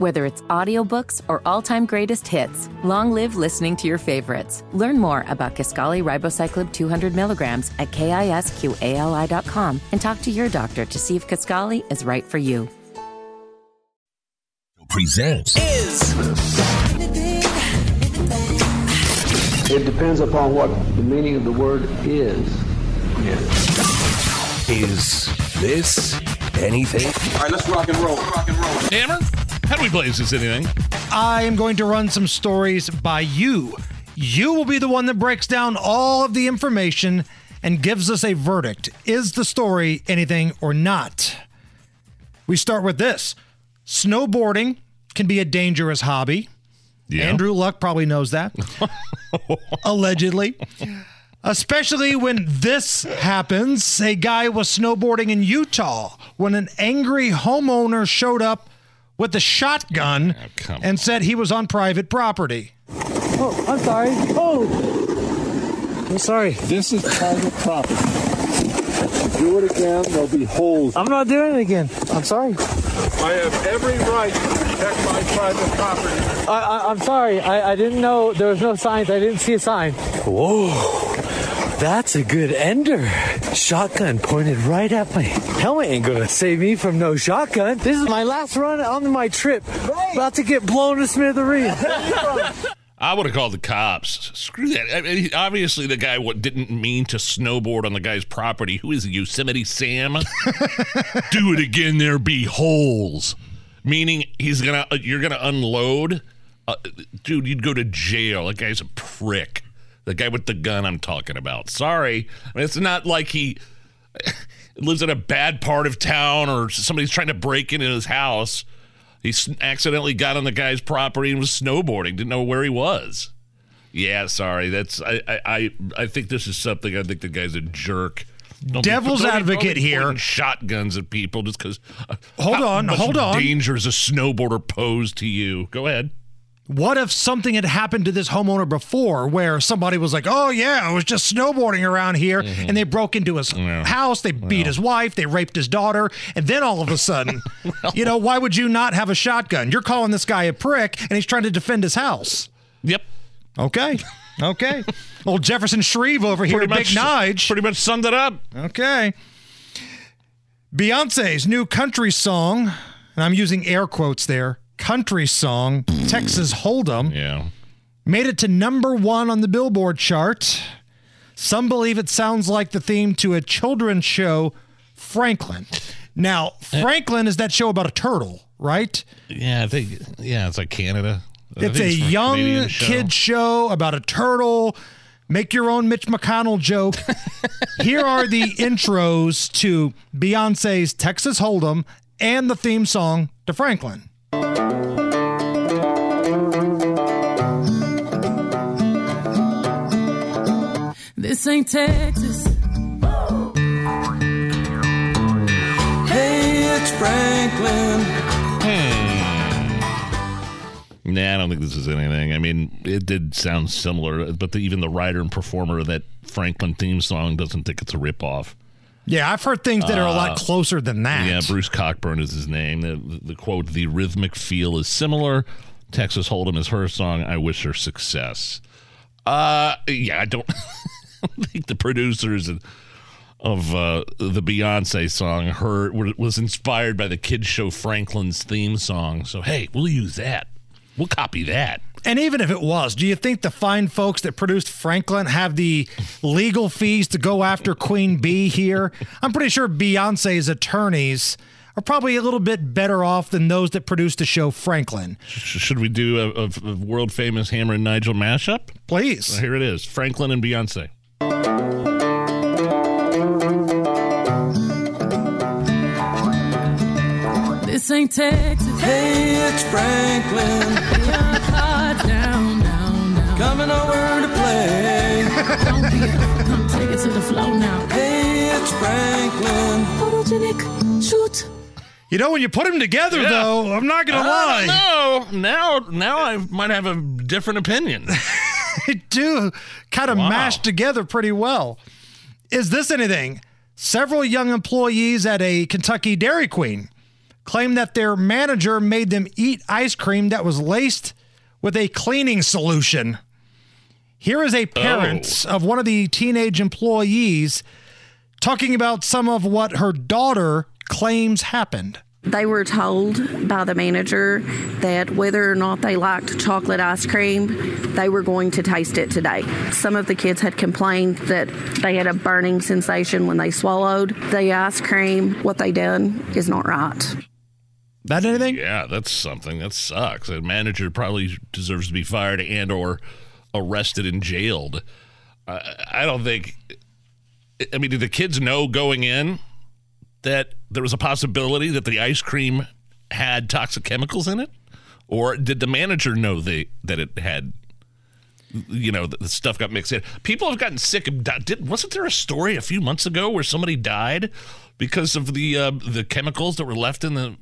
Whether it's audiobooks or all-time greatest hits, long live listening to your favorites. Learn more about Kisqali Ribociclib 200 milligrams at kisqali.com and talk to your doctor to see if Kisqali is right for you. presents is It depends upon what the meaning of the word is. is this anything? All right, let's rock and roll. Rock and roll. Hammer, how do we play? This anything? I am going to run some stories by you. You will be the one that breaks down all of the information and gives us a verdict. Is the story anything or not? We start with this snowboarding can be a dangerous hobby. Yeah. Andrew Luck probably knows that. Allegedly. Especially when this happens. A guy was snowboarding in Utah when an angry homeowner showed up with a shotgun Oh, come on. and said he was on private property. Oh, I'm sorry. Oh, I'm sorry. This is private property. Do it again, there'll be holes. I'm not doing it again. I'm sorry. I have every right to protect my private property. I, I, I'm sorry. I, I didn't know there was no signs. I didn't see a sign. Whoa. That's a good ender. Shotgun pointed right at my helmet ain't gonna save me from no shotgun. This is my last run on my trip. About to get blown to smithereens. I would have called the cops. Screw that. I mean, obviously, the guy didn't mean to snowboard on the guy's property. Who is he, Yosemite Sam? Do it again. There be holes. Meaning he's gonna. Uh, you're gonna unload. Uh, dude, you'd go to jail. That guy's a prick. The guy with the gun I'm talking about. Sorry, I mean, it's not like he lives in a bad part of town or somebody's trying to break into his house. He accidentally got on the guy's property and was snowboarding. Didn't know where he was. Yeah, sorry. That's I I I, think this is something. I think the guy's a jerk. Don't be- Devil's don't be- advocate don't be here. Shotguns at people just because. Uh, hold on, hold on. Danger is a snowboarder posed to you. Go ahead. What if something had happened to this homeowner before where somebody was like, oh, yeah, I was just snowboarding around here mm-hmm. and they broke into his house, they beat his wife, they raped his daughter, and then all of a sudden, you know, why would you not have a shotgun? You're calling this guy a prick and he's trying to defend his house. Yep. Okay. Okay. Old Jefferson Shreve over here, Pretty Big much. Nige. Pretty much summed it up. Okay. Beyonce's new country song, and I'm using air quotes there, country song, Texas Hold'em, Yeah. made it to number one on the Billboard chart. Some believe it sounds like the theme to a children's show, Franklin. Now, eh. Franklin is that show about a turtle, right? Yeah. I think. Yeah. It's like Canada. I It's a from young show. kid show about a turtle. Make your own Mitch McConnell joke. Here are the intros to Beyonce's Texas Hold'em and the theme song to Franklin. Ain't Texas. Hey, it's Franklin. Nah, I don't think this is anything. I mean, it did sound similar, but the, even the writer and performer of that Franklin theme song doesn't think it's a ripoff. Yeah, I've heard things that are a lot closer than that. Uh, Yeah, Bruce Cockburn is his name. The, the quote: "The rhythmic feel is similar." Texas Hold'em is her song. I wish her success. Uh, yeah, I don't think the producers of, of uh, the Beyonce song her was inspired by the kids show Franklin's theme song. So hey, we'll use that. We'll copy that. And even if it was, do you think the fine folks that produced Franklin have the legal fees to go after Queen Bey here? I'm pretty sure Beyonce's attorneys are probably a little bit better off than those that produced the show Franklin. Should we do a, a, a world famous Hammer and Nigel mashup? Please. Here it is: Franklin and Beyonce. This ain't Texas. Hey, it's Franklin. Beyond hard down, down, down. Coming over to play. Don't be a, come take it to the floor now. Hey, it's Franklin. Photogenic, shoot. You know, when you put them together, Yeah. though, I'm not going to lie. No, now now I might have a different opinion. They do kind of Wow. mash together pretty well. Is this anything? Several young employees at a Kentucky Dairy Queen claimed that their manager made them eat ice cream that was laced with a cleaning solution. Here is a parent oh. of one of the teenage employees talking about some of what her daughter claims happened. They were told by the manager that whether or not they liked chocolate ice cream, they were going to taste it today. Some of the kids had complained that they had a burning sensation when they swallowed the ice cream. What they done is not right. Anything? Yeah, that's something. That sucks. A manager probably deserves to be fired and or arrested and jailed. I, I don't think. I mean, did the kids know going in that there was a possibility that the ice cream had toxic chemicals in it, or did the manager know they that it had? You know, the, the stuff got mixed in. People have gotten sick. Of, did wasn't there a story a few months ago where somebody died because of the uh, the chemicals that were left in the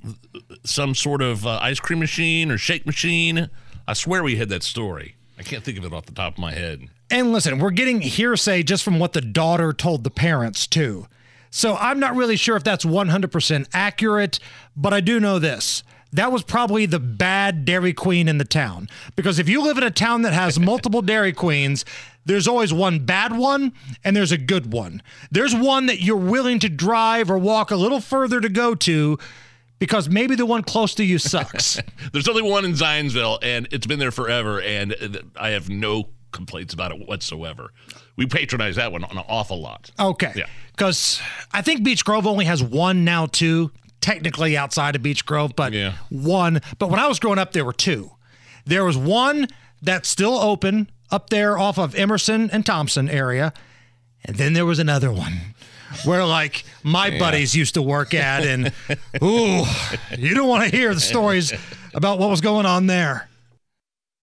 some sort of uh, ice cream machine or shake machine? I swear we had that story. I can't think of it off the top of my head. And listen, we're getting hearsay just from what the daughter told the parents, too. So I'm not really sure if that's 100% accurate, but I do know this. That was probably the bad Dairy Queen in the town. Because if you live in a town that has multiple Dairy Queens, there's always one bad one and there's a good one. There's one that you're willing to drive or walk a little further to go to because maybe the one close to you sucks. There's only one in Zionsville, and it's been there forever, and I have no complaints about it whatsoever. We patronize that one an awful lot. Okay. Yeah. Because I think Beech Grove only has one now, too, technically outside of Beech Grove, but Yeah. one. But when I was growing up, there were two. There was one that's still open up there off of Emerson and Thompson area. And then there was another one where like my buddies used to work at and ooh, you don't want to hear the stories about what was going on there.